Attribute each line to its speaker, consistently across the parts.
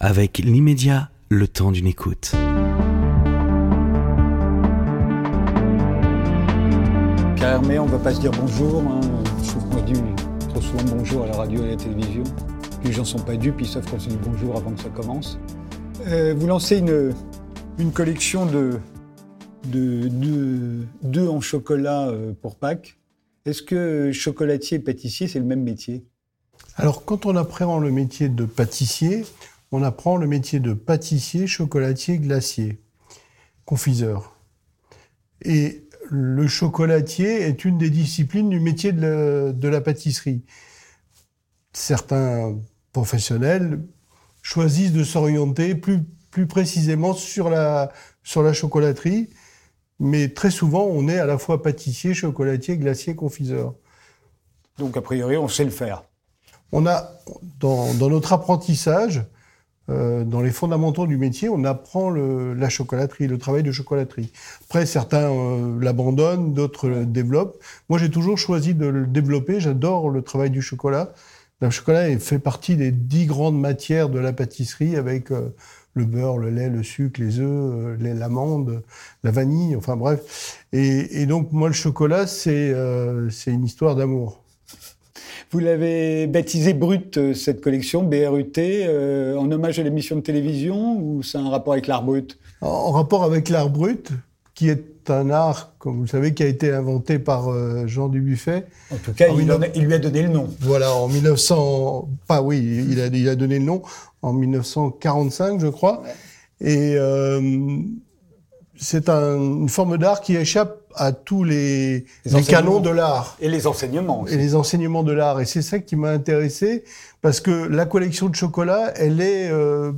Speaker 1: avec l'immédiat, le temps d'une écoute.
Speaker 2: Car Hermé, on ne va pas se dire bonjour. Hein. Je qu'on dit trop souvent bonjour à la radio et à la télévision. Les gens ne sont pas dupes, ils savent qu'on se dit bonjour avant que ça commence. Euh, vous lancez une, une collection de, de, en chocolat euh, pour Pâques. Est-ce que chocolatier et pâtissier, c'est le même métier?
Speaker 3: Alors, quand on apprend le métier de pâtissier, on apprend le métier de pâtissier, chocolatier, glacier, confiseur. Et le chocolatier est une des disciplines du métier de la, pâtisserie. Certains professionnels choisissent de s'orienter plus, plus précisément sur la, sur la chocolaterie, mais très souvent on est à la fois pâtissier, chocolatier, glacier, confiseur.
Speaker 2: Donc a priori on sait le faire.
Speaker 3: On a dans, dans notre apprentissage, euh, dans les fondamentaux du métier, on apprend le, la chocolaterie, le travail de chocolaterie. Après, certains euh, l'abandonnent, d'autres le développent. Moi, j'ai toujours choisi de le développer. J'adore le travail du chocolat. Le chocolat fait partie des dix grandes matières de la pâtisserie avec euh, le beurre, le lait, le sucre, les œufs, l'amande, la vanille, enfin bref. Et, et, donc, moi, le chocolat, c'est une histoire d'amour.
Speaker 2: Vous l'avez baptisé Brut, euh, cette collection, BRUT, euh, en hommage à l'émission de télévision ou c'est un rapport avec l'art brut?
Speaker 3: En rapport avec l'art brut, qui est un art, comme vous le savez, qui a été inventé par euh, Jean Dubuffet.
Speaker 2: En tout cas, il, lui a donné le nom.
Speaker 3: Voilà, en 1900... Pas oui, il a, il a donné le nom en 1945, je crois. Et c'est une forme d'art qui échappe à tous les, canons de l'art.
Speaker 2: Et les enseignements aussi.
Speaker 3: Et les enseignements de l'art. Et c'est ça qui m'a intéressé, parce que la collection de chocolat, elle est, euh,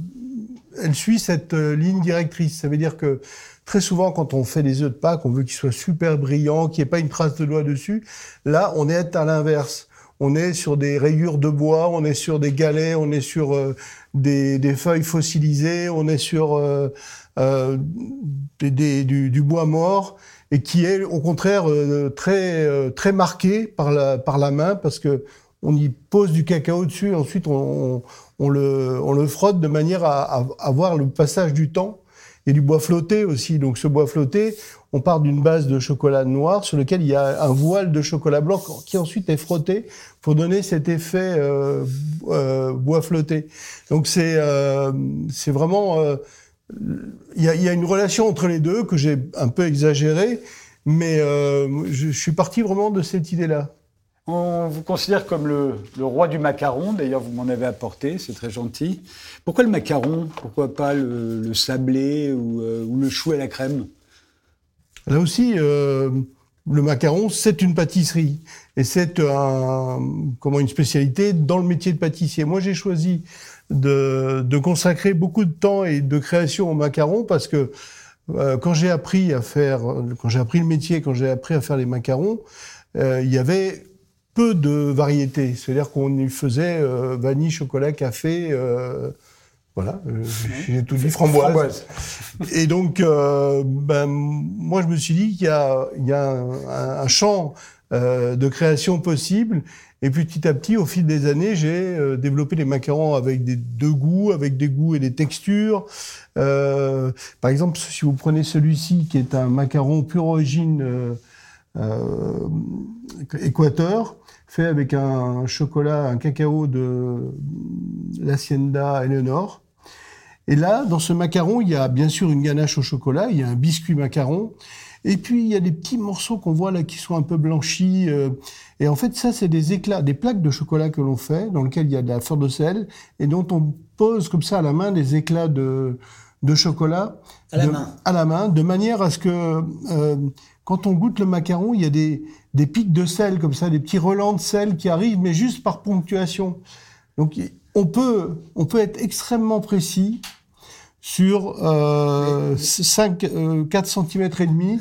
Speaker 3: elle suit cette euh, ligne directrice. Ça veut dire que très souvent, quand on fait des œufs de Pâques, on veut qu'ils soient super brillants, qu'il n'y ait pas une trace de doigt dessus. Là, on est à l'inverse. On est sur des rayures de bois, on est sur des galets, on est sur euh, des, des, feuilles fossilisées, on est sur euh, des, du, du, bois mort et qui est au contraire euh, très euh, très marqué par la par la main parce que on y pose du cacao dessus et ensuite on, on, le on le frotte de manière à, à, voir le passage du temps et du bois flotté aussi. Donc ce bois flotté, on part d'une base de chocolat noir sur lequel il y a un voile de chocolat blanc qui ensuite est frotté pour donner cet effet euh, euh, bois flotté. Donc c'est euh, c'est vraiment il y, a, une relation entre les deux que j'ai un peu exagérée, mais euh, je, suis parti vraiment de cette idée-là.
Speaker 2: On vous considère comme le, roi du macaron, d'ailleurs vous m'en avez apporté, c'est très gentil. Pourquoi le macaron? Pourquoi pas le, sablé euh, ou, le chou à la crème?
Speaker 3: Là aussi, euh, le macaron, c'est une pâtisserie. Et c'est un, comment, une spécialité dans le métier de pâtissier. Moi, j'ai choisi de, de, consacrer beaucoup de temps et de création au macaron parce que euh, quand j'ai appris à faire, quand j'ai appris le métier, quand j'ai appris à faire les macarons, euh, il y avait peu de variétés. C'est-à-dire qu'on y faisait euh, vanille, chocolat, café, euh, voilà, j'ai tout dit, framboise. Et donc, ben, moi, je me suis dit qu'il y a, il y a un, un champ de création possible et puis petit à petit, au fil des années, j'ai euh, développé des macarons avec des deux goûts, avec des goûts et des textures. Euh, par exemple, si vous prenez celui-ci, qui est un macaron pure origine euh, Équateur, fait avec un chocolat, un cacao de l'Hacienda Eleanor. Et là, dans ce macaron, il y a bien sûr une ganache au chocolat, il y a un biscuit macaron, et puis il y a des petits morceaux qu'on voit là qui sont un peu blanchis. Euh, et en fait, ça, c'est des éclats, des plaques de chocolat que l'on fait, dans lesquelles il y a de la fleur de sel, et dont on pose comme ça à la main des éclats de, de chocolat.
Speaker 2: À la main.
Speaker 3: À la main, de manière à ce que euh, quand on goûte le macaron, il y a des, des pics de sel comme ça, des petits relents de sel qui arrivent, mais juste par ponctuation. Donc on peut, on peut être extrêmement précis sur euh, 5, euh, 4 cm et demi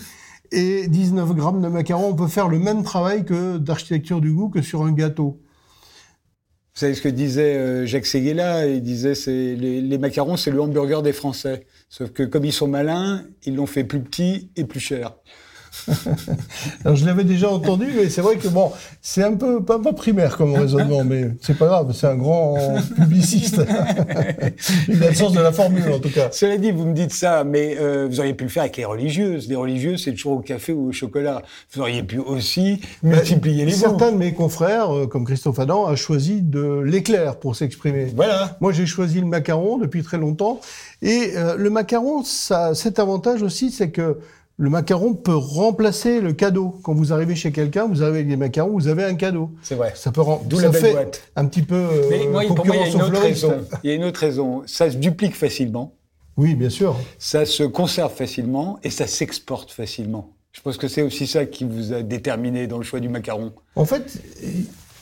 Speaker 3: et 19 grammes de macarons. On peut faire le même travail que d'architecture du goût que sur un gâteau.
Speaker 2: Vous savez ce que disait euh, Jacques Seguela Il disait c'est les, les macarons, c'est le hamburger des Français. Sauf que comme ils sont malins, ils l'ont fait plus petit et plus cher.
Speaker 3: Alors je l'avais déjà entendu, mais c'est vrai que bon, c'est un peu pas, pas primaire comme raisonnement, mais c'est pas grave, c'est un grand publiciste. Il a le sens de la formule en tout cas.
Speaker 2: Cela dit, vous me dites ça, mais euh, vous auriez pu le faire avec les religieuses. Les religieuses, c'est toujours au café ou au chocolat. Vous auriez pu aussi multiplier les.
Speaker 3: Certains de mes confrères, euh, comme Christophe Adam, a choisi de l'éclair pour s'exprimer.
Speaker 2: Voilà.
Speaker 3: Moi, j'ai choisi le macaron depuis très longtemps. Et euh, le macaron, ça, cet avantage aussi, c'est que le macaron peut remplacer le cadeau. Quand vous arrivez chez quelqu'un, vous arrivez avec des macarons, vous avez un cadeau.
Speaker 2: C'est vrai.
Speaker 3: Ça peut rem-
Speaker 2: D'où la belle boîte.
Speaker 3: un petit peu euh,
Speaker 2: Mais moi, pour moi, il y a une
Speaker 3: au
Speaker 2: autre raison. Il y a une autre raison. Ça se duplique facilement,
Speaker 3: Oui, bien sûr.
Speaker 2: ça se conserve facilement et ça s'exporte facilement. Je pense que c'est aussi ça qui vous a déterminé dans le choix du macaron.
Speaker 3: En fait,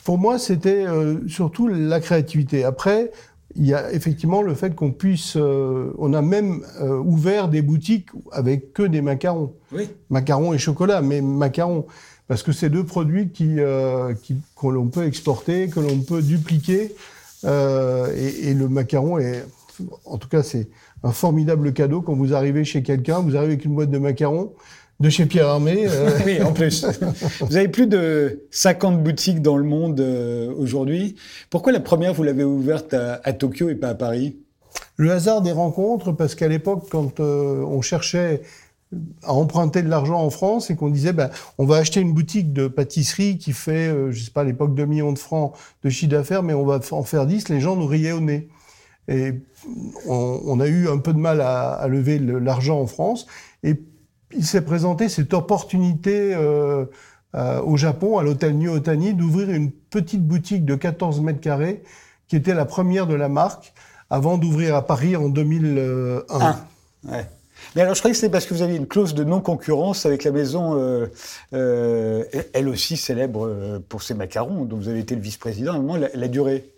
Speaker 3: pour moi, c'était euh, surtout la créativité. Après, il y a effectivement le fait qu'on puisse... euh, on a même euh, ouvert des boutiques avec que des macarons.
Speaker 2: Oui.
Speaker 3: Macarons et chocolat, mais macarons. Parce que c'est deux produits qui, euh, qui, que l'on peut exporter, que l'on peut dupliquer. Euh, et, et le macaron est... En tout cas, c'est un formidable cadeau quand vous arrivez chez quelqu'un, vous arrivez avec une boîte de macarons de chez Pierre Armé. euh,
Speaker 2: Oui, en plus. vous avez plus de 50 boutiques dans le monde euh, aujourd'hui. Pourquoi la première, vous l'avez ouverte à, à Tokyo et pas à Paris?
Speaker 3: Le hasard des rencontres, parce qu'à l'époque, quand euh, on cherchait à emprunter de l'argent en France et qu'on disait, ben, on va acheter une boutique de pâtisserie qui fait, euh, je sais pas, à l'époque 2 millions de francs de chiffre d'affaires, mais on va en faire 10, les gens nous riaient au nez. Et on, on a eu un peu de mal à, à lever le- l'argent en France. Et il s'est présenté cette opportunité euh, euh, au Japon, à l'hôtel New d'ouvrir une petite boutique de 14 mètres carrés, qui était la première de la marque, avant d'ouvrir à Paris en 2001.
Speaker 2: Ah, ouais. Mais alors, je croyais que c'était parce que vous aviez une clause de non-concurrence avec la maison, euh, elle aussi célèbre pour ses macarons, dont vous avez été le vice-président. À un moment, la, la durée.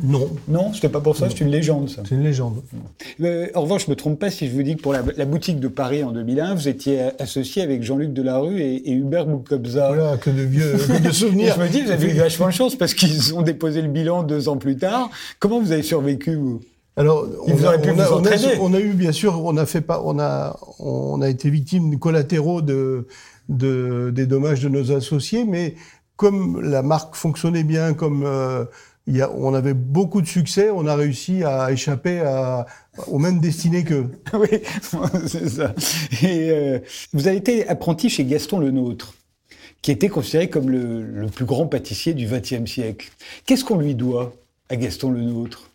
Speaker 3: Non,
Speaker 2: Non, c'était pas pour ça, c'est une légende, ça.
Speaker 3: c'est une légende.
Speaker 2: Euh, en revanche, je me trompe pas si je vous dis que pour la, la boutique de Paris en 2001, vous étiez associé avec Jean-Luc Delarue et, et Hubert Boukobza.
Speaker 3: Voilà, que de vieux que de souvenirs.
Speaker 2: je me dis, vous avez eu vachement de chance parce qu'ils ont déposé le bilan deux ans plus tard. Comment vous avez survécu, vous?
Speaker 3: Alors, on a,
Speaker 2: aurait pu
Speaker 3: on, a,
Speaker 2: vous
Speaker 3: on, a,
Speaker 2: entraîner.
Speaker 3: on a eu bien sûr, on a fait pas, on a, on a été victime de collatéraux de, de des dommages de nos associés, mais comme la marque fonctionnait bien, comme euh, il y a, on avait beaucoup de succès, on a réussi à échapper à, aux mêmes destinées qu'eux.
Speaker 2: Oui, c'est ça. Et euh, vous avez été apprenti chez Gaston Lenôtre, qui était considéré comme le, le plus grand pâtissier du XXe siècle. Qu'est-ce qu'on lui doit à Gaston Lenôtre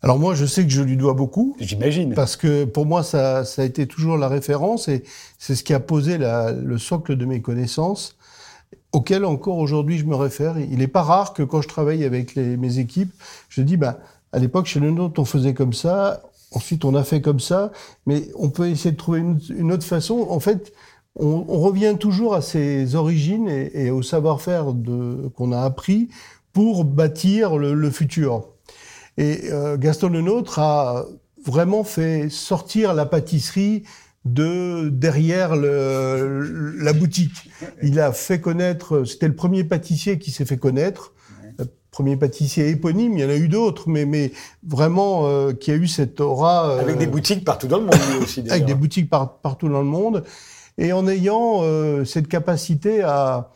Speaker 3: Alors moi, je sais que je lui dois beaucoup.
Speaker 2: J'imagine.
Speaker 3: Parce que pour moi, ça, ça a été toujours la référence et c'est ce qui a posé la- le socle de mes connaissances, auquel encore aujourd'hui je me réfère. Il n'est pas rare que quand je travaille avec mes équipes, je dis, bah, à l'époque, chez le nôtre, on faisait comme ça, ensuite on a fait comme ça, mais on peut essayer de trouver une, autre façon. En fait, on, revient toujours à ses origines et, au savoir-faire qu'on a appris pour bâtir le, le futur. Et euh, Gaston Lenôtre a vraiment fait sortir la pâtisserie de derrière le, la boutique. Il a fait connaître, c'était le premier pâtissier qui s'est fait connaître, le premier pâtissier éponyme, il y en a eu d'autres, mais, mais vraiment euh, qui a eu cette aura. euh,
Speaker 2: Avec des boutiques partout dans le monde, aussi,
Speaker 3: avec des boutiques par- partout dans le monde, et en ayant euh, cette capacité à,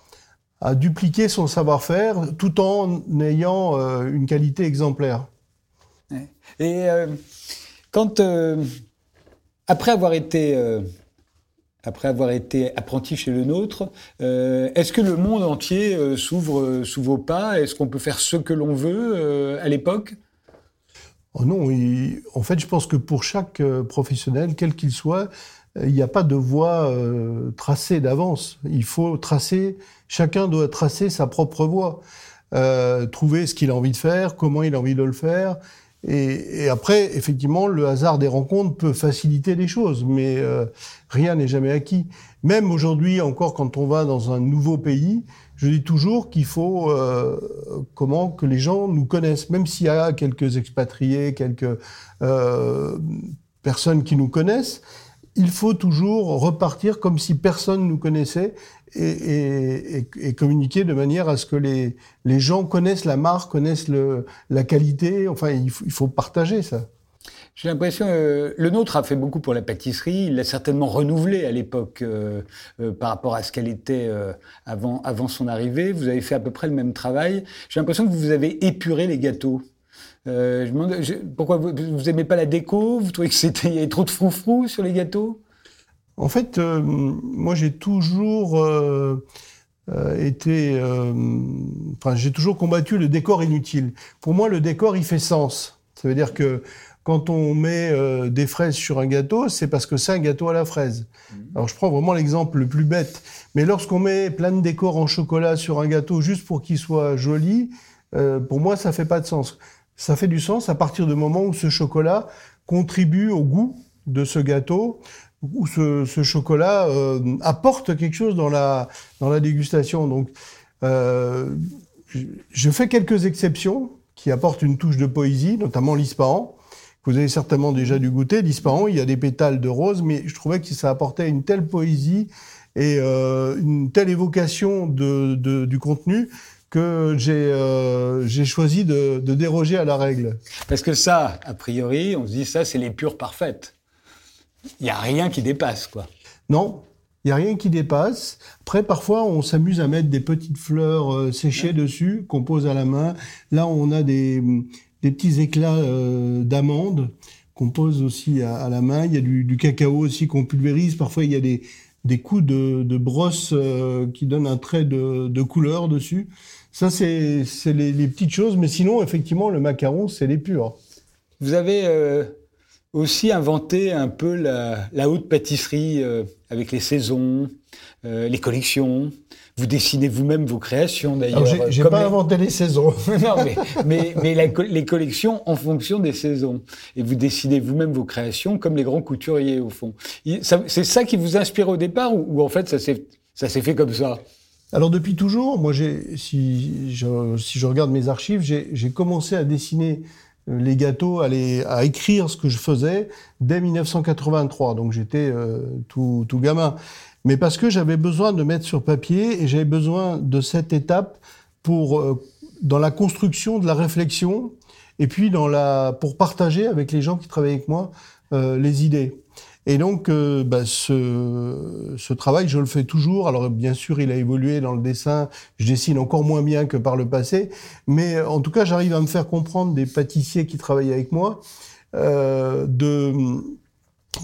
Speaker 3: à dupliquer son savoir-faire tout en ayant euh, une qualité exemplaire.
Speaker 2: Et euh, quand, euh, après avoir été, euh, après avoir été apprenti chez le nôtre, euh, est-ce que le monde entier euh, s'ouvre sous vos pas? Est-ce qu'on peut faire ce que l'on veut à l'époque?
Speaker 3: Oh non, en fait, je pense que pour chaque professionnel, quel qu'il soit, il n'y a pas de voie tracée d'avance. Il faut tracer, chacun doit tracer sa propre voie, trouver ce qu'il a envie de faire, comment il a envie de le faire. Et, après, effectivement, le hasard des rencontres peut faciliter les choses, mais euh, rien n'est jamais acquis. Même aujourd'hui, encore quand on va dans un nouveau pays, je dis toujours qu'il faut euh, comment que les gens nous connaissent, même s'il y a quelques expatriés, quelques euh, personnes qui nous connaissent, il faut toujours repartir comme si personne nous connaissait et, communiquer de manière à ce que les, les gens connaissent la marque, connaissent le, la qualité. Enfin, il faut, il faut partager ça.
Speaker 2: J'ai l'impression, euh, le nôtre a fait beaucoup pour la pâtisserie. Il l'a certainement renouvelé à l'époque euh, euh, par rapport à ce qu'elle était avant, avant son arrivée. Vous avez fait à peu près le même travail. J'ai l'impression que vous avez épuré les gâteaux. je demande, pourquoi vous, vous aimez pas la déco? Vous trouvez que c'était y avait trop de froufrou sur les gâteaux?
Speaker 3: En fait, moi j'ai toujours été, enfin j'ai toujours combattu le décor inutile. Pour moi, le décor il fait sens. Ça veut dire que quand on met euh, des fraises sur un gâteau, c'est parce que c'est un gâteau à la fraise. Mhm. Alors je prends vraiment l'exemple le plus bête, mais lorsqu'on met plein de décors en chocolat sur un gâteau juste pour qu'il soit joli, euh, pour moi ça fait pas de sens. Ça fait du sens à partir du moment où ce chocolat contribue au goût de ce gâteau, où ce, chocolat euh, apporte quelque chose dans la, dans la dégustation. Donc je fais quelques exceptions qui apportent une touche de poésie, notamment l'ispahan. Vous avez certainement déjà dû goûter. L'ispahan, il y a des pétales de rose, mais je trouvais que ça apportait une telle poésie et euh, une telle évocation du contenu que j'ai euh, choisi de, de, déroger à la règle.
Speaker 2: Parce que ça, a priori, on se dit ça, c'est les pures parfaites. Il n'y a rien qui dépasse, quoi.
Speaker 3: Non, il n'y a rien qui dépasse. Après, parfois, on s'amuse à mettre des petites fleurs euh, séchées dessus, qu'on pose à la main. Là, on a des, des petits éclats euh, d'amandes qu'on pose aussi à, la main. Il y a du, cacao aussi qu'on pulvérise. Parfois, il y a des, des coups de, de brosse euh, qui donnent un trait de, de couleur dessus. Ça, c'est les, les, petites choses. Mais sinon, effectivement, le macaron, c'est les purs.
Speaker 2: Vous avez euh, aussi inventé un peu la, la haute pâtisserie avec les saisons, les collections. Vous dessinez vous-même vos créations d'ailleurs.
Speaker 3: J'ai pas inventé les saisons.
Speaker 2: non, mais, mais, les collections en fonction des saisons. Et vous dessinez vous-même vos créations comme les grands couturiers au fond. C'est ça qui vous inspire au départ ou, en fait ça s'est fait comme ça?
Speaker 3: Alors depuis toujours, moi, si je, si je regarde mes archives, j'ai commencé à dessiner euh, les gâteaux, à, à, écrire ce que je faisais dès 1983. Donc j'étais euh, tout, tout gamin mais parce que j'avais besoin de mettre sur papier et j'avais besoin de cette étape pour euh, dans la construction de la réflexion et puis dans la pour partager avec les gens qui travaillent avec moi euh, les idées. Et donc, euh, bah, ce, ce, travail, je le fais toujours. Alors, bien sûr, il a évolué dans le dessin. Je dessine encore moins bien que par le passé. Mais en tout cas, j'arrive à me faire comprendre des pâtissiers qui travaillent avec moi euh, de,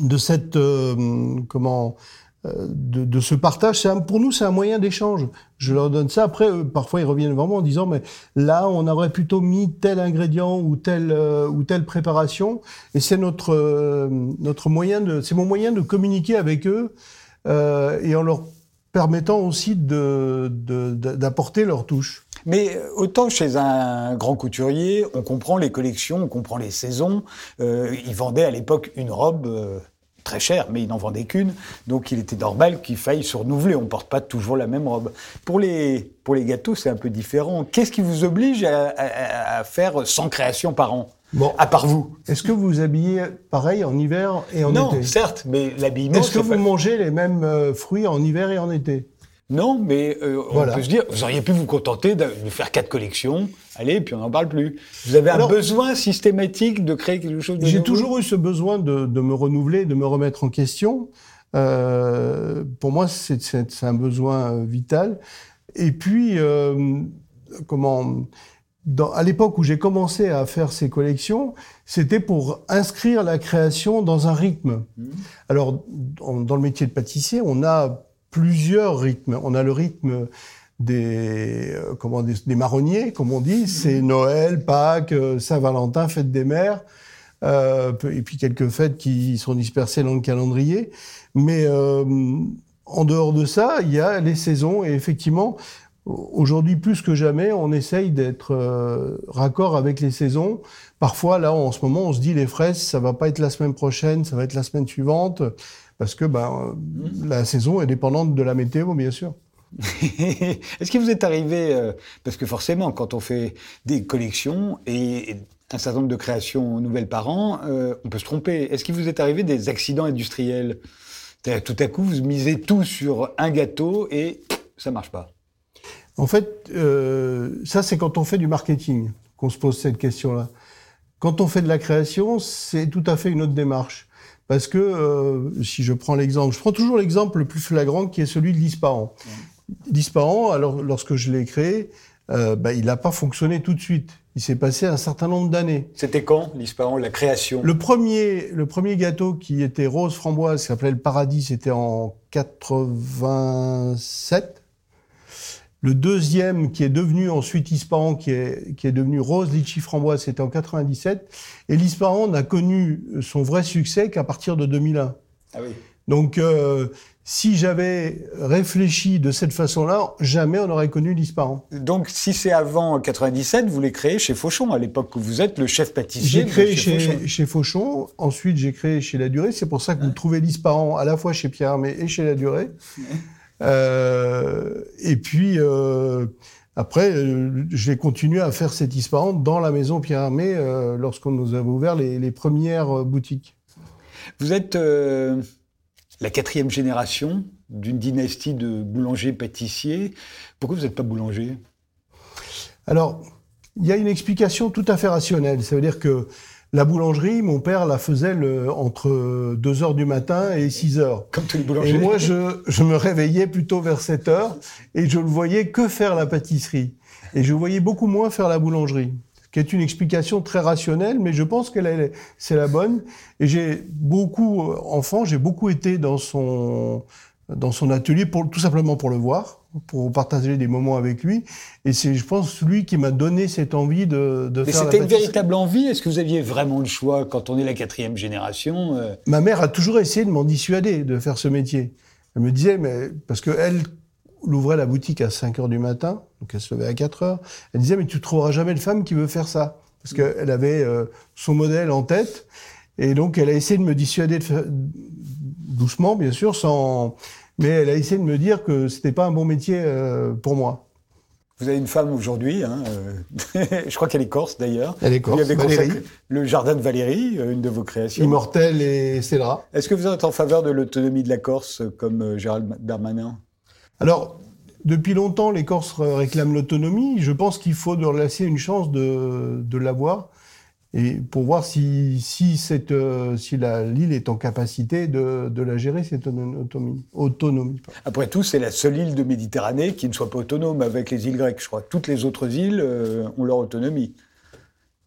Speaker 3: de cette, euh, comment, de, de, ce partage. pour nous, c'est un moyen d'échange. Je leur donne ça. Après, parfois, ils reviennent vraiment en disant, mais là, on aurait plutôt mis tel ingrédient ou telle euh, ou telle préparation. Et c'est notre euh, notre moyen de, c'est mon moyen de communiquer avec eux euh, et en leur permettant aussi de d'apporter leur touche.
Speaker 2: Mais autant chez un grand couturier, on comprend les collections, on comprend les saisons. Euh, ils vendaient à l'époque une robe très cher, mais il n'en vendait qu'une, donc il était normal qu'il faille se renouveler. On ne porte pas toujours la même robe. Pour les, pour les gâteaux, c'est un peu différent. Qu'est-ce qui vous oblige à, faire 100 créations par an Bon. À part vous?
Speaker 3: Est-ce que vous vous habillez pareil en hiver et en été?
Speaker 2: Non, certes, mais l'habillement.
Speaker 3: Est-ce que vous mangez les mêmes euh, fruits en hiver et en été?
Speaker 2: Non, mais euh, on peut se dire, vous auriez pu vous contenter de faire quatre collections, allez, puis on n'en parle plus. Vous avez un besoin systématique de créer quelque chose de
Speaker 3: J'ai toujours eu ce besoin de, de, me renouveler, de me remettre en question. Euh, pour moi, c'est un besoin euh, vital. Et puis, euh, comment dans, à l'époque où j'ai commencé à faire ces collections, c'était pour inscrire la création dans un rythme. Mmh. Alors, dans le métier de pâtissier, on a plusieurs rythmes. On a le rythme des, euh, comment, des, marronniers, comme on dit, c'est Noël, Pâques, euh, Saint-Valentin, fête des mères, euh, et puis quelques fêtes qui sont dispersées dans le calendrier. Mais euh, en dehors de ça, il y a les saisons, et effectivement, aujourd'hui plus que jamais, on essaye d'être euh, raccord avec les saisons. Parfois, là, en ce moment, on se dit les fraises, ça va pas être la semaine prochaine, ça va être la semaine suivante parce que ben, la saison est dépendante de la météo, bien sûr.
Speaker 2: Est-ce qu'il vous est arrivé, euh, parce que forcément, quand on fait des collections et un certain nombre de créations nouvelles par an, euh, on peut se tromper. Est-ce qu'il vous est arrivé des accidents industriels? Tout à coup, vous misez tout sur un gâteau et ça marche pas.
Speaker 3: En fait, euh, ça c'est quand on fait du marketing qu'on se pose cette question-là. Quand on fait de la création, c'est tout à fait une autre démarche. Parce que, euh, si je prends l'exemple, je prends toujours l'exemple le plus flagrant qui est celui de l'Isparan. L'Isparan, alors lorsque je l'ai créé, euh, bah, il n'a pas fonctionné tout de suite. Il s'est passé un certain nombre d'années.
Speaker 2: C'était quand, l'Isparan, la création?
Speaker 3: Le premier, le premier gâteau qui était rose framboise, qui s'appelait le Paradis, c'était en 87. Le deuxième, qui est devenu ensuite Ispahan, qui est, qui est devenu Rose Litchi Framboise, c'était en 97. Et l'Ispahan n'a connu son vrai succès qu'à partir de 2001.
Speaker 2: Ah oui.
Speaker 3: Donc, euh, si j'avais réfléchi de cette façon-là, jamais on aurait connu l'Ispahan.
Speaker 2: Donc, si c'est avant 97, vous l'avez créé chez Fauchon, à l'époque où vous êtes le chef pâtissier.
Speaker 3: J'ai créé chez, chez, chez, Fauchon, ensuite j'ai créé chez La Durée. C'est pour ça que vous trouvez l'Ispahan à la fois chez Pierre Armé et chez La Durée. Et puis euh, après, euh, j'ai continué à faire cet Ispahan dans la maison Pierre Armé euh, lorsqu'on nous avait ouvert les, les premières boutiques.
Speaker 2: Vous êtes la quatrième génération d'une dynastie de boulangers-pâtissiers. Pourquoi vous n'êtes pas boulanger?
Speaker 3: Alors, il y a une explication tout à fait rationnelle. Ça veut dire que la boulangerie, mon père la faisait le, entre 2 heures du matin et 6 heures.
Speaker 2: Comme tous les boulangers.
Speaker 3: Et moi, je, je me réveillais plutôt vers 7 heures et je ne voyais que faire la pâtisserie. Et je voyais beaucoup moins faire la boulangerie qui est une explication très rationnelle, mais je pense que c'est la bonne. Et j'ai beaucoup, enfant, j'ai beaucoup été dans son, dans son atelier pour, tout simplement pour le voir, pour partager des moments avec lui. Et c'est, je pense, lui qui m'a donné cette envie de, de
Speaker 2: Mais
Speaker 3: faire.
Speaker 2: c'était une véritable envie. Est-ce que vous aviez vraiment le choix quand on est la quatrième génération euh...
Speaker 3: Ma mère a toujours essayé de m'en dissuader de faire ce métier. Elle me disait, mais parce que elle ouvrait la boutique à 5 heures du matin, donc elle se levait à 4 heures. Elle disait, mais tu trouveras jamais de femme qui veut faire ça. Parce qu'elle avait euh, son modèle en tête. Et donc, elle a essayé de me dissuader de faire, doucement, bien sûr, sans, mais elle a essayé de me dire que c'était pas un bon métier euh, pour moi.
Speaker 2: Vous avez une femme aujourd'hui, hein, euh, je crois qu'elle est corse d'ailleurs.
Speaker 3: Elle est corse,
Speaker 2: Vous lui avez
Speaker 3: Valérie.
Speaker 2: consacré Le jardin de Valérie, euh, une de vos créations.
Speaker 3: Immortel et Cédra.
Speaker 2: Est-ce que vous êtes en faveur de l'autonomie de la Corse comme Gérald Darmanin?
Speaker 3: Alors, depuis longtemps, les Corses réclament l'autonomie. Je pense qu'il faut leur laisser une chance de, de l'avoir et pour voir si, si, cette, euh, si la, l'île est en capacité de, de la gérer, cette autonomie. autonomie.
Speaker 2: Après tout, c'est la seule île de Méditerranée qui ne soit pas autonome avec les îles grecques, je crois. Toutes les autres îles euh, ont leur autonomie.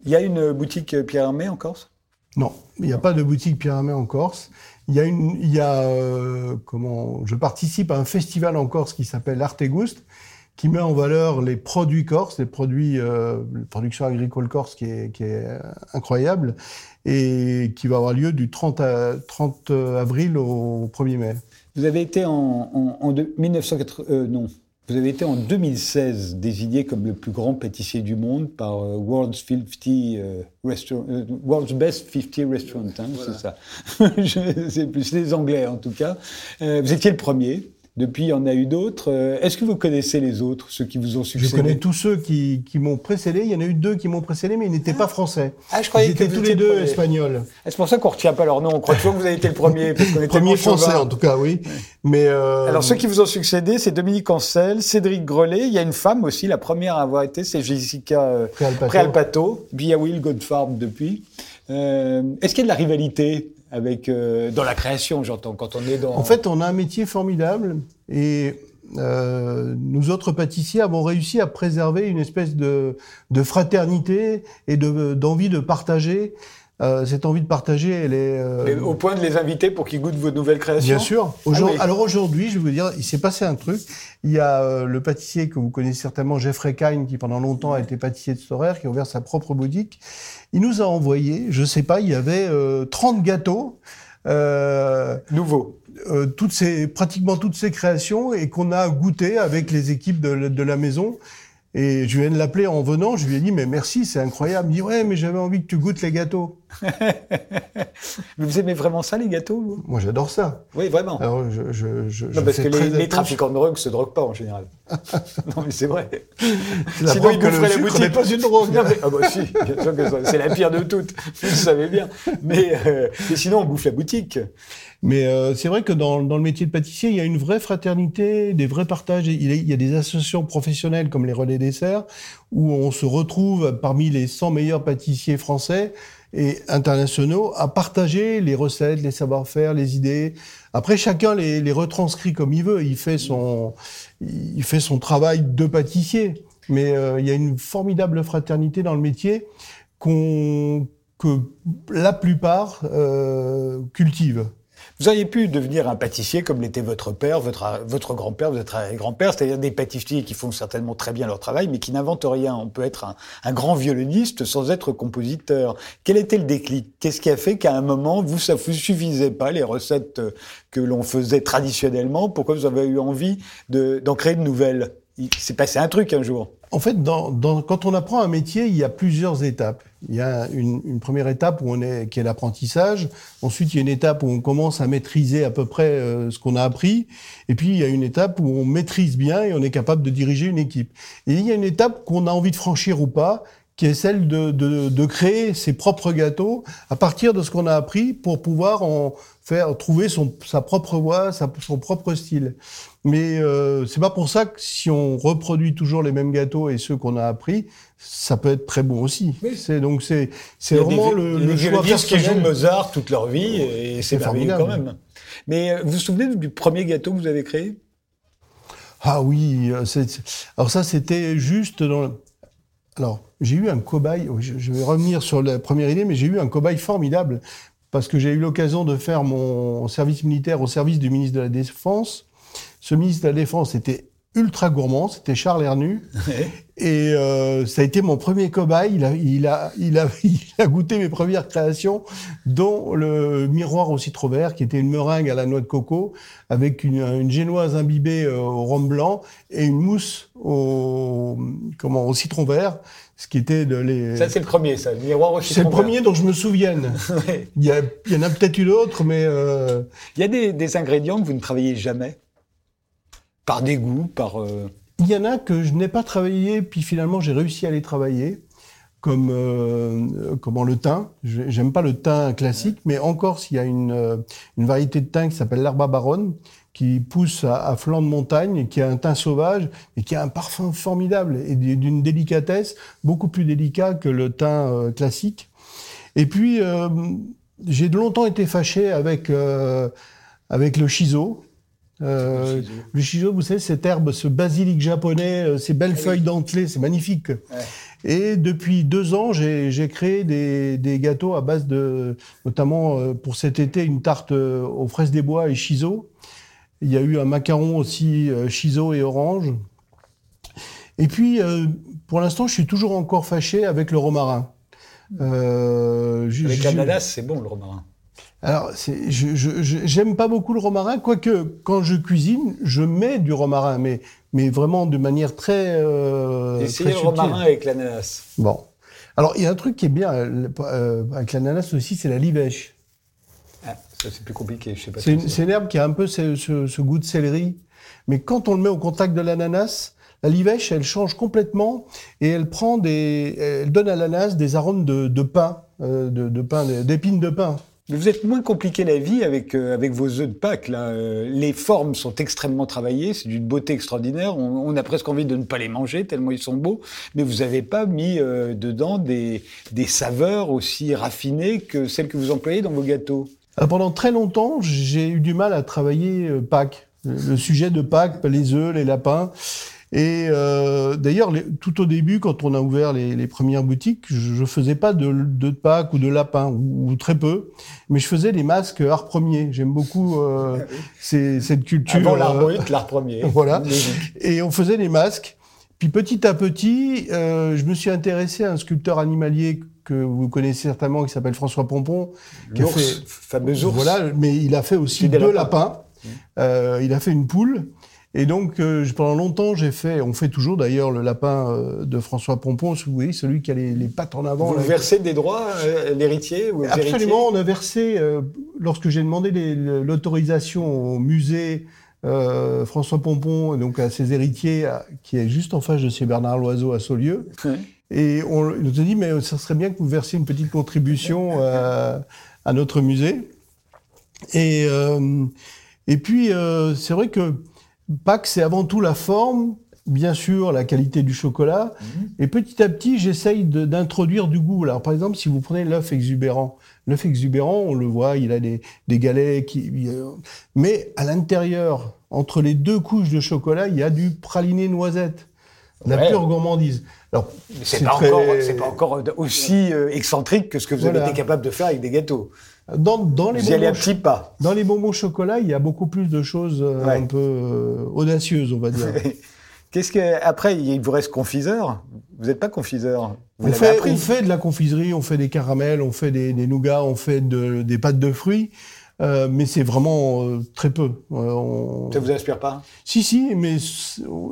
Speaker 2: Il y a une boutique Pierre Hermé en Corse?
Speaker 3: Non, il n'y a pas de boutique Pierre Hermé en Corse. Il y a une, il y a, euh, comment, je participe à un festival en Corse qui s'appelle Arteguste, qui met en valeur les produits corses, les produits, euh, la production agricole corse qui est, qui est incroyable, et qui va avoir lieu du 30, à, 30 avril au 1er mai.
Speaker 2: Vous avez été en, en, en de, 1980, euh, non, vous avez été en 2016 désigné comme le plus grand pâtissier du monde par euh, World's, 50, euh, Restaurant, euh, World's Best 50 Restaurant, hein, voilà. c'est ça. c'est plus les Anglais en tout cas. Euh, vous étiez le premier. Depuis, il y en a eu d'autres. Euh, Est-ce que vous connaissez les autres, ceux qui vous ont succédé?
Speaker 3: Je connais tous ceux qui, qui m'ont précédé. Il y en a eu deux qui m'ont précédé, mais ils n'étaient ah. pas français.
Speaker 2: Ah, je croyais
Speaker 3: ils étaient
Speaker 2: que
Speaker 3: tous les deux espagnols.
Speaker 2: Ah, c'est pour ça qu'on retient pas leur nom. On croit toujours que vous avez été le premier. Parce qu'on
Speaker 3: premier français, chauvin. en tout cas, oui. Mais euh...
Speaker 2: Alors, ceux qui vous ont succédé, c'est Dominique Ancel, Cédric Grelet. Il y a une femme aussi, la première à avoir été, c'est Jessica euh,
Speaker 3: Préalpato.
Speaker 2: Préalpato. Puis il y a Will Godfarb depuis. Euh, Est-ce qu'il y a de la rivalité? Avec euh, dans la création, j'entends, quand on est dans.
Speaker 3: En fait, on a un métier formidable et euh, nous autres pâtissiers avons réussi à préserver une espèce de, de fraternité et d'envie de, de, partager. Euh, cette envie de partager, elle est
Speaker 2: euh... au point de les inviter pour qu'ils goûtent vos nouvelles créations.
Speaker 3: Bien sûr. Aujourd ah oui. Alors aujourd'hui, je vais vous dire, il s'est passé un truc. Il y a euh, le pâtissier que vous connaissez certainement, Jeffrey Kine, qui pendant longtemps a été pâtissier de Storer, qui a ouvert sa propre boutique. Il nous a envoyé, je sais pas, il y avait 30 gâteaux.
Speaker 2: Nouveaux.
Speaker 3: Euh, toutes ces, pratiquement toutes ces créations et qu'on a goûté avec les équipes de, de la maison. Et je viens de l'appeler en venant, je lui ai dit, mais merci, c'est incroyable. Il dit, ouais, mais j'avais envie que tu goûtes les gâteaux.
Speaker 2: Mais vous aimez vraiment ça, les gâteaux vous?
Speaker 3: Moi, j'adore ça.
Speaker 2: Oui, vraiment.
Speaker 3: Alors, je, je, je,
Speaker 2: non,
Speaker 3: je
Speaker 2: parce que les, trafiquants de drogue se droguent pas en général. non, mais c'est vrai.
Speaker 3: La
Speaker 2: Sinon, ils boufferaient la boutique.
Speaker 3: n'est pas une drogue.
Speaker 2: Non, mais- ah bah si, bien sûr que ça- c'est la pire de toutes. Vous le savez bien. Mais, euh, mais sinon, on bouffe la boutique.
Speaker 3: Mais euh, c'est vrai que dans, dans le métier de pâtissier, il y a une vraie fraternité, des vrais partages. Il y a, des associations professionnelles comme les Relais Desserts, où on se retrouve parmi les 100 meilleurs pâtissiers français et internationaux à partager les recettes, les savoir-faire, les idées. Après, chacun les, les retranscrit comme il veut. Il fait son, il fait son travail de pâtissier. Mais euh, il y a une formidable fraternité dans le métier qu'on que la plupart euh, cultivent.
Speaker 2: Vous auriez pu devenir un pâtissier comme l'était votre père, votre, votre grand-père, votre grand-père, c'est-à-dire des pâtissiers qui font certainement très bien leur travail, mais qui n'inventent rien. On peut être un, grand violoniste sans être compositeur. Quel était le déclic? Qu'est-ce qui a fait qu'à un moment, vous, ça vous suffisait pas, les recettes que l'on faisait traditionnellement? Pourquoi vous avez eu envie de- d'en créer de nouvelles? Il s'est passé un truc un jour.
Speaker 3: En fait, dans, dans- quand on apprend un métier, il y a plusieurs étapes. Il y a une, une première étape où on est, qui est l'apprentissage. Ensuite, il y a une étape où on commence à maîtriser à peu près euh, ce qu'on a appris. Et puis, il y a une étape où on maîtrise bien et on est capable de diriger une équipe. Et il y a une étape qu'on a envie de franchir ou pas, qui est celle de, de, de créer ses propres gâteaux à partir de ce qu'on a appris pour pouvoir en faire trouver son, sa propre voie, sa- son propre style. Mais euh, c'est pas pour ça que si on reproduit toujours les mêmes gâteaux et ceux qu'on a appris, ça peut être très bon aussi.
Speaker 2: Oui.
Speaker 3: C'est donc c'est c'est vraiment
Speaker 2: des,
Speaker 3: le, le choix
Speaker 2: qui jouent Mozart toute leur vie, et c'est merveilleux quand
Speaker 3: formidable.
Speaker 2: même. Mais euh, vous vous souvenez du premier gâteau que vous avez créé?
Speaker 3: Ah oui, euh, alors ça c'était juste dans. le- Alors j'ai eu un cobaye. je vais revenir sur la première idée, mais j'ai eu un cobaye formidable parce que j'ai eu l'occasion de faire mon service militaire au service du ministre de la Défense. Ce ministre de la Défense était ultra gourmand, c'était Charles Hernu. Et euh, ça a été mon premier cobaye. Il a, il, a, il, a, il a goûté mes premières créations, dont le miroir au citron vert, qui était une meringue à la noix de coco, avec une, une génoise imbibée euh, au rhum blanc et une mousse au, comment, au citron vert, ce qui était de les...
Speaker 2: Ça, c'est le premier, ça, le miroir au
Speaker 3: C'est
Speaker 2: citron
Speaker 3: le premier dont je me souvienne.
Speaker 2: vert.
Speaker 3: Il y, a, il y en a peut-être eu d'autres, mais euh,
Speaker 2: Il y a des, des ingrédients que vous ne travaillez jamais? Par dégoût, par... euh,
Speaker 3: il y en a que je n'ai pas travaillé, puis finalement j'ai réussi à les travailler, comme euh, comment le thym. J'aime pas le thym classique, mais en Corse, il y a une, euh, une variété de thym qui s'appelle l'herba baronne, qui pousse à, flanc de montagne, qui a un thym sauvage, et qui a un parfum formidable, et d'une délicatesse beaucoup plus délicat que le thym euh, classique. Et puis, euh, j'ai longtemps été fâché avec, avec le shiso. Euh, le shiso, vous savez, cette herbe, ce basilic japonais, euh, ces belles
Speaker 2: Ah oui.
Speaker 3: feuilles dentelées, c'est magnifique. Et depuis deux ans, j'ai créé des, des gâteaux à base de, notamment euh, pour cet été, une tarte aux fraises des bois et shiso. Il y a eu un macaron aussi shiso et orange. Et puis, pour l'instant, je suis toujours encore fâché avec le romarin. Euh,
Speaker 2: Avec l'ananas, c'est bon, le romarin.
Speaker 3: Alors, je j'aime pas beaucoup le romarin, quoique quand je cuisine, je mets du romarin, mais, mais vraiment de manière très. Euh,
Speaker 2: Essayez
Speaker 3: très
Speaker 2: le
Speaker 3: subtile.
Speaker 2: romarin avec l'ananas.
Speaker 3: Bon. Alors, il y a un truc qui est bien euh, euh, avec l'ananas aussi, c'est la livèche.
Speaker 2: Ah, ça, c'est plus compliqué, je sais pas.
Speaker 3: C'est une, herbe qui a un peu ce, ce- ce goût de céleri, mais quand on le met au contact de l'ananas, la livèche, elle change complètement et elle prend des, elle donne à l'ananas des arômes de, de pain, euh, de, de pain, d'épines de pain.
Speaker 2: Mais vous êtes moins compliqué la vie avec, euh, avec vos œufs de Pâques. Là. Euh, les formes sont extrêmement travaillées, c'est d'une beauté extraordinaire. On, on a presque envie de ne pas les manger tellement ils sont beaux. Mais vous n'avez pas mis euh, dedans des, des saveurs aussi raffinées que celles que vous employez dans vos gâteaux?
Speaker 3: Alors, pendant très longtemps, j'ai eu du mal à travailler euh, Pâques, le sujet de Pâques, les œufs, les lapins. Et euh, d'ailleurs, les- tout au début, quand on a ouvert les, les premières boutiques, je, je faisais pas de, de Pâques ou de lapins, ou, ou très peu, mais je faisais des masques art premier. J'aime beaucoup euh, ces- cette culture.
Speaker 2: Avant l'art
Speaker 3: euh,
Speaker 2: brut, l'art premier.
Speaker 3: Voilà. Et on faisait des masques. Puis petit à petit, euh, je me suis intéressé à un sculpteur animalier que vous connaissez certainement, qui s'appelle François Pompon. qui
Speaker 2: L'ours,
Speaker 3: fait-
Speaker 2: fameux ours.
Speaker 3: Voilà, mais il a fait aussi deux
Speaker 2: lapins.
Speaker 3: lapins. Euh, il a fait une poule. Et donc, euh, pendant longtemps, j'ai fait, on fait toujours d'ailleurs le lapin euh, de François Pompon, oui, celui qui a les, les pattes en avant.
Speaker 2: Vous
Speaker 3: là.
Speaker 2: versez des droits, euh, l'héritier ou aux héritiers?
Speaker 3: Absolument, on a versé, euh, lorsque j'ai demandé l'autorisation au musée euh, François Pompon, et donc à ses héritiers, à- qui est juste en face de chez Bernard Loiseau à Saulieu,
Speaker 2: Ouais.
Speaker 3: et on nous a dit, mais ça serait bien que vous versiez une petite contribution euh, à notre musée. Et, euh, et puis, euh, c'est vrai que Pâques, c'est avant tout la forme, bien sûr, la qualité du chocolat. Et petit à petit, j'essaye d'introduire du goût. Alors, par exemple, si vous prenez l'œuf exubérant, l'œuf exubérant, on le voit, il a des, des galets qui. Mais à l'intérieur, entre les deux couches de chocolat, il y a du praliné noisette. La
Speaker 2: Ouais.
Speaker 3: pure gourmandise. Alors,
Speaker 2: C'est pas,
Speaker 3: très-
Speaker 2: encore, pas encore aussi euh, excentrique que ce que vous avez
Speaker 3: Voilà.
Speaker 2: été capable de faire avec des gâteaux.
Speaker 3: dans, dans les
Speaker 2: Vous y allez à
Speaker 3: bonbons
Speaker 2: petits pas.
Speaker 3: Dans les bonbons chocolat, il y a beaucoup plus de choses euh,
Speaker 2: Ouais.
Speaker 3: un peu euh, audacieuses, on va dire.
Speaker 2: Qu'est-ce que après il vous reste confiseur? Vous n'êtes pas confiseur? Vous
Speaker 3: on, fait,
Speaker 2: appris?
Speaker 3: on fait de la confiserie, on fait des caramels, on fait des, des nougats, on fait de- des pâtes de fruits, euh, mais c'est vraiment euh, très peu. Euh, on-
Speaker 2: Ça vous inspire pas
Speaker 3: Si, si, mais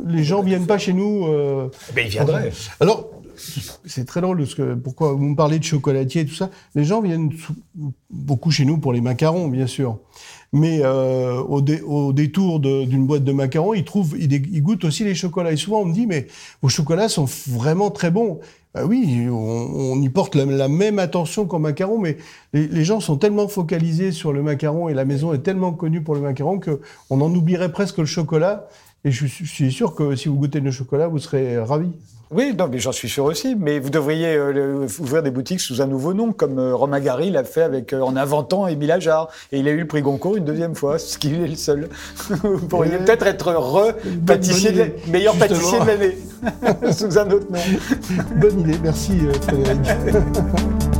Speaker 3: les gens viennent pas chez nous. euh,
Speaker 2: Ben, il viendrait.
Speaker 3: Alors, c'est très drôle parce que pourquoi vous me parlez de chocolatier et tout ça? Les gens viennent beaucoup chez nous pour les macarons, bien sûr. Mais euh, au, dé- au détour d'une boîte de macarons, ils trouvent, ils, ils goûtent aussi les chocolats. Et souvent, on me dit, mais vos chocolats sont vraiment très bons. Bah oui, on, y porte la, même attention qu'au macaron, mais les, les gens sont tellement focalisés sur le macaron et la maison est tellement connue pour le macaron que on en oublierait presque le chocolat. Et je, suis- sûr que si vous goûtez le chocolat, vous serez ravis.
Speaker 2: Oui, non, mais j'en suis sûr aussi. Mais vous devriez euh, ouvrir des boutiques sous un nouveau nom, comme euh, Romain Gary l'a fait avec, euh, en inventant Émile Ajar. Et il a eu le prix Goncourt une deuxième fois, ce qui est le seul. vous pourriez
Speaker 3: Euh,
Speaker 2: peut-être être re-pâtissier, la- meilleur
Speaker 3: justement.
Speaker 2: pâtissier de l'année, sous un autre nom.
Speaker 3: Bonne idée, merci euh, Frédéric.